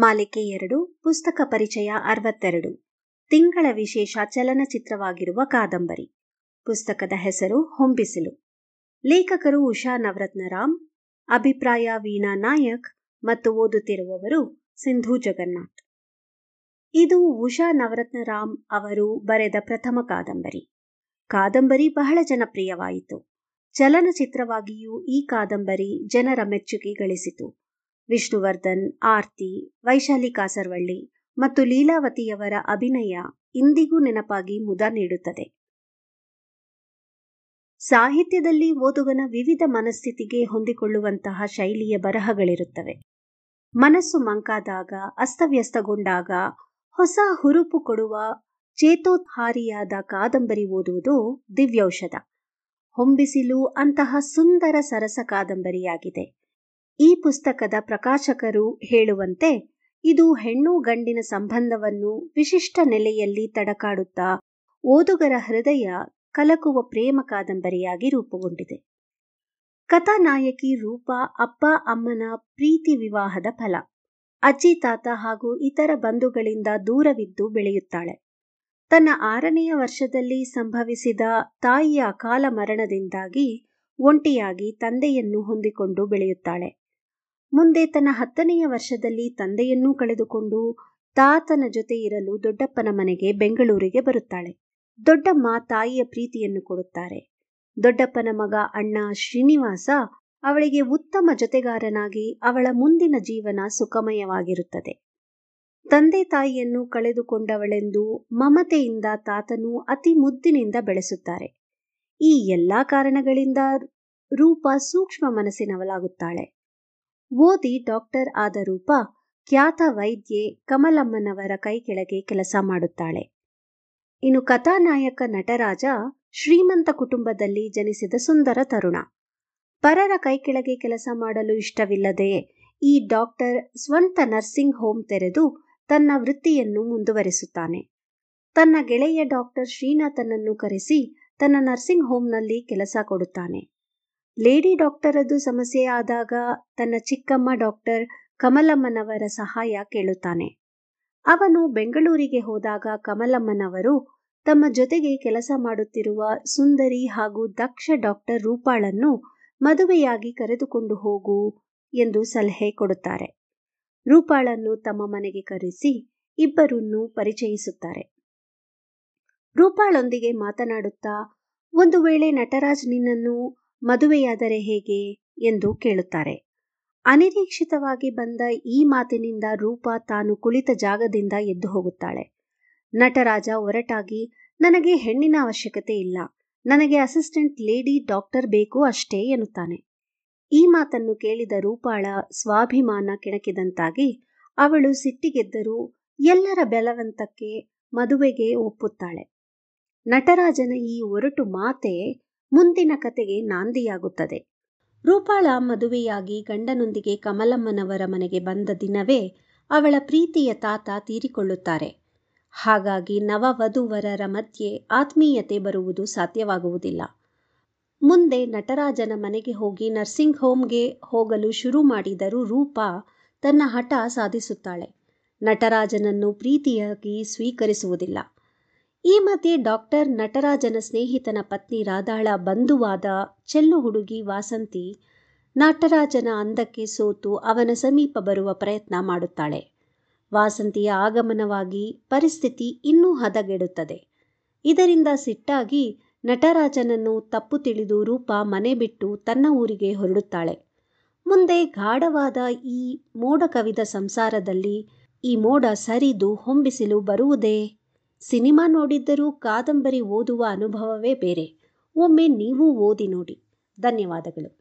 ಮಾಲಿಕೆ ಎರಡು, ಪುಸ್ತಕ ಪರಿಚಯ ಅರವತ್ತೆರಡು. ತಿಂಗಳ ವಿಶೇಷ ಚಲನಚಿತ್ರವಾಗಿರುವ ಕಾದಂಬರಿ. ಪುಸ್ತಕದ ಹೆಸರು ಹೊಂಬಿಸಿಲು. ಲೇಖಕರು ಉಷಾ ನವರತ್ನರಾಮ್, ಅಭಿಪ್ರಾಯ ವೀಣಾ ನಾಯಕ್ ಮತ್ತು ಓದುತ್ತಿರುವವರು ಸಿಂಧು ಜಗನ್ನಾಥ್. ಇದು ಉಷಾ ನವರತ್ನರಾಮ್ ಅವರು ಬರೆದ ಪ್ರಥಮ ಕಾದಂಬರಿ. ಕಾದಂಬರಿ ಬಹಳ ಜನಪ್ರಿಯವಾಯಿತು. ಚಲನಚಿತ್ರವಾಗಿಯೂ ಈ ಕಾದಂಬರಿ ಜನರ ಮೆಚ್ಚುಗೆ ಗಳಿಸಿತು. ವಿಷ್ಣುವರ್ಧನ್, ಆರ್ತಿ, ವೈಶಾಲಿ ಕಾಸರವಳ್ಳಿ ಮತ್ತು ಲೀಲಾವತಿಯವರ ಅಭಿನಯ ಇಂದಿಗೂ ನೆನಪಾಗಿ ಮುದ ನೀಡುತ್ತದೆ. ಸಾಹಿತ್ಯದಲ್ಲಿ ಓದುಗನ ವಿವಿಧ ಮನಸ್ಥಿತಿಗೆ ಹೊಂದಿಕೊಳ್ಳುವಂತಹ ಶೈಲಿಯ ಬರಹಗಳಿರುತ್ತವೆ. ಮನಸ್ಸು ಮಂಕಾದಾಗ, ಅಸ್ತವ್ಯಸ್ತಗೊಂಡಾಗ, ಹೊಸ ಹುರುಪು ಕೊಡುವ ಚೇತೋತ್ಹಾರಿಯಾದ ಕಾದಂಬರಿ ಓದುವುದು ದಿವ್ಯೌಷಧ. ಹೊಂಬಿಸಿಲು ಅಂತಹ ಸುಂದರ ಸರಸ ಕಾದಂಬರಿಯಾಗಿದೆ. ಈ ಪುಸ್ತಕದ ಪ್ರಕಾಶಕರು ಹೇಳುವಂತೆ ಇದು ಹೆಣ್ಣು ಗಂಡಿನ ಸಂಬಂಧವನ್ನು ವಿಶಿಷ್ಟ ನೆಲೆಯಲ್ಲಿ ತಡಕಾಡುತ್ತಾ ಓದುಗರ ಹೃದಯ ಕಲಕುವ ಪ್ರೇಮ ಕಾದಂಬರಿಯಾಗಿ ರೂಪುಗೊಂಡಿದೆ. ಕಥಾನಾಯಕಿ ರೂಪ, ಅಪ್ಪ, ಅಮ್ಮನ ಪ್ರೀತಿ ವಿವಾಹದ ಫಲ. ಅಜ್ಜಿ, ತಾತ ಹಾಗೂ ಇತರ ಬಂಧುಗಳಿಂದ ದೂರವಿದ್ದು ಬೆಳೆಯುತ್ತಾಳೆ. ತನ್ನ ಆರನೆಯ ವರ್ಷದಲ್ಲಿ ಸಂಭವಿಸಿದ ತಾಯಿಯ ಅಕಾಲ ಮರಣದಿಂದಾಗಿ ಒಂಟಿಯಾಗಿ ತಂದೆಯನ್ನು ಹೊಂದಿಕೊಂಡು ಬೆಳೆಯುತ್ತಾಳೆ. ಮುಂದೆ ತನ್ನ ಹತ್ತನೆಯ ವರ್ಷದಲ್ಲಿ ತಂದೆಯನ್ನೂ ಕಳೆದುಕೊಂಡು ತಾತನ ಜೊತೆ ಇರಲು ದೊಡ್ಡಪ್ಪನ ಮನೆಗೆ ಬೆಂಗಳೂರಿಗೆ ಬರುತ್ತಾಳೆ. ದೊಡ್ಡಮ್ಮ ತಾಯಿಯ ಪ್ರೀತಿಯನ್ನು ಕೊಡುತ್ತಾರೆ. ದೊಡ್ಡಪ್ಪನ ಮಗ ಅಣ್ಣ ಶ್ರೀನಿವಾಸ ಅವಳಿಗೆ ಉತ್ತಮ ಜೊತೆಗಾರನಾಗಿ ಅವಳ ಮುಂದಿನ ಜೀವನ ಸುಖಮಯವಾಗಿರುತ್ತದೆ. ತಂದೆ ತಾಯಿಯನ್ನು ಕಳೆದುಕೊಂಡವಳೆಂದು ಮಮತೆಯಿಂದ ತಾತನು ಅತಿ ಮುದ್ದಿನಿಂದ ಬೆಳೆಸುತ್ತಾರೆ. ಈ ಎಲ್ಲಾ ಕಾರಣಗಳಿಂದ ರೂಪ ಸೂಕ್ಷ್ಮ ಮನಸ್ಸಿನವಳಾಗುತ್ತಾಳೆ. ಓದಿ ಡಾಕ್ಟರ್ ಆದ ರೂಪ ಖ್ಯಾತ ವೈದ್ಯೆ ಕಮಲಮ್ಮನವರ ಕೈ ಕೆಳಗೆ ಕೆಲಸ ಮಾಡುತ್ತಾಳೆ. ಇನ್ನು ಕಥಾನಾಯಕ ನಟರಾಜ ಶ್ರೀಮಂತ ಕುಟುಂಬದಲ್ಲಿ ಜನಿಸಿದ ಸುಂದರ ತರುಣ. ಪರರ ಕೈ ಕೆಳಗೆ ಕೆಲಸ ಮಾಡಲು ಇಷ್ಟವಿಲ್ಲದೆ ಈ ಡಾಕ್ಟರ್ ಸ್ವಂತ ನರ್ಸಿಂಗ್ ಹೋಮ್ ತೆರೆದು ತನ್ನ ವೃತ್ತಿಯನ್ನು ಮುಂದುವರಿಸುತ್ತಾನೆ. ತನ್ನ ಗೆಳೆಯ ಡಾಕ್ಟರ್ ಶ್ರೀನಾಥನನ್ನು ಕರೆಸಿ ತನ್ನ ನರ್ಸಿಂಗ್ ಹೋಮ್ನಲ್ಲಿ ಕೆಲಸ ಕೊಡುತ್ತಾನೆ. ಲೇಡಿ ಡಾಕ್ಟರದು ಸಮಸ್ಯೆ ಆದಾಗ ತನ್ನ ಚಿಕ್ಕಮ್ಮ ಡಾಕ್ಟರ್ ಕಮಲಮ್ಮನವರ ಸಹಾಯ ಕೇಳುತ್ತಾನೆ. ಅವನು ಬೆಂಗಳೂರಿಗೆ ಹೋದಾಗ ಕಮಲಮ್ಮನವರು ತಮ್ಮ ಜೊತೆಗೆ ಕೆಲಸ ಮಾಡುತ್ತಿರುವ ಸುಂದರಿ ಹಾಗೂ ದಕ್ಷ ಡಾಕ್ಟರ್ ರೂಪಾಳನ್ನು ಮದುವೆಯಾಗಿ ಕರೆದುಕೊಂಡು ಹೋಗು ಎಂದು ಸಲಹೆ ಕೊಡುತ್ತಾರೆ. ರೂಪಾಳನ್ನು ತಮ್ಮ ಮನೆಗೆ ಕರೆಸಿ ಇಬ್ಬರನ್ನು ಪರಿಚಯಿಸುತ್ತಾರೆ. ರೂಪಾಳೊಂದಿಗೆ ಮಾತನಾಡುತ್ತಾ ಒಂದು ವೇಳೆ ನಟರಾಜ್ ನಿನ್ನನ್ನು ಮದುವೆಯಾದರೆ ಹೇಗೆ ಎಂದು ಕೇಳುತ್ತಾರೆ. ಅನಿರೀಕ್ಷಿತವಾಗಿ ಬಂದ ಈ ಮಾತಿನಿಂದ ರೂಪ ತಾನು ಕುಳಿತ ಜಾಗದಿಂದ ಎದ್ದು ಹೋಗುತ್ತಾಳೆ. ನಟರಾಜ ಒರಟಾಗಿ, ನನಗೆ ಹೆಣ್ಣಿನ ಅವಶ್ಯಕತೆ ಇಲ್ಲ. ನನಗೆ ಅಸಿಸ್ಟೆಂಟ್ ಲೇಡಿ ಡಾಕ್ಟರ್ ಬೇಕು ಅಷ್ಟೇ ಎನ್ನುತ್ತಾನೆ. ಈ ಮಾತನ್ನು ಕೇಳಿದ ರೂಪಾಳ ಸ್ವಾಭಿಮಾನ ಕೆಣಕಿದಂತಾಗಿ, ಅವಳು ಸಿಟ್ಟಿಗೆದ್ದರೂ ಎಲ್ಲರ ಬೆಲವಂತಕ್ಕೆ ಮದುವೆಗೆ ಒಪ್ಪುತ್ತಾಳೆ. ನಟರಾಜನ ಈ ಒರಟು ಮಾತೆ ಮುಂದಿನ ಕತೆಗೆ ನಾಂದಿಯಾಗುತ್ತದೆ. ರೂಪಾಳ ಮದುವೆಯಾಗಿ ಗಂಡನೊಂದಿಗೆ ಕಮಲಮ್ಮನವರ ಮನೆಗೆ ಬಂದ ದಿನವೇ ಅವಳ ಪ್ರೀತಿಯ ತಾತ ತೀರಿಕೊಳ್ಳುತ್ತಾರೆ. ಹಾಗಾಗಿ ನವವಧುವರರ ಮಧ್ಯೆ ಆತ್ಮೀಯತೆ ಬರುವುದು ಸಾಧ್ಯವಾಗುವುದಿಲ್ಲ. ಮುಂದೆ ನಟರಾಜನ ಮನೆಗೆ ಹೋಗಿ ನರ್ಸಿಂಗ್ ಹೋಮ್ಗೆ ಹೋಗಲು ಶುರು ಮಾಡಿದರೂ ರೂಪ ತನ್ನ ಹಠ ಸಾಧಿಸುತ್ತಾಳೆ. ನಟರಾಜನನ್ನು ಪ್ರೀತಿಯಾಗಿ ಸ್ವೀಕರಿಸುವುದಿಲ್ಲ. ಈ ಮಧ್ಯೆ ಡಾಕ್ಟರ್ ನಟರಾಜನ ಸ್ನೇಹಿತನ ಪತ್ನಿ ರಾಧಾಳ ಬಂಧುವಾದ ಚೆಲ್ಲು ಹುಡುಗಿ ವಾಸಂತಿ ನಟರಾಜನ ಅಂದಕ್ಕೆ ಸೋತು ಅವನ ಸಮೀಪ ಬರುವ ಪ್ರಯತ್ನ ಮಾಡುತ್ತಾಳೆ. ವಾಸಂತಿಯ ಆಗಮನವಾಗಿ ಪರಿಸ್ಥಿತಿ ಇನ್ನೂ ಹದಗೆಡುತ್ತದೆ. ಇದರಿಂದ ಸಿಟ್ಟಾಗಿ ನಟರಾಜನನ್ನು ತಪ್ಪು ತಿಳಿದು ರೂಪ ಮನೆ ಬಿಟ್ಟು ತನ್ನ ಊರಿಗೆ ಹೊರಡುತ್ತಾಳೆ. ಮುಂದೆ ಗಾಢವಾದ ಈ ಮೋಡ ಕವಿದ ಸಂಸಾರದಲ್ಲಿ ಈ ಮೋಡ ಸರಿದು ಹೊಂಬಿಸಿಲು ಬರುವುದೇ ಸಿನಿಮಾ ನೋಡಿದ್ದರೂ ಕಾದಂಬರಿ ಓದುವ ಅನುಭವವೇ ಬೇರೆ. ಒಮ್ಮೆ ನೀವೂ ಓದಿ ನೋಡಿ. ಧನ್ಯವಾದಗಳು.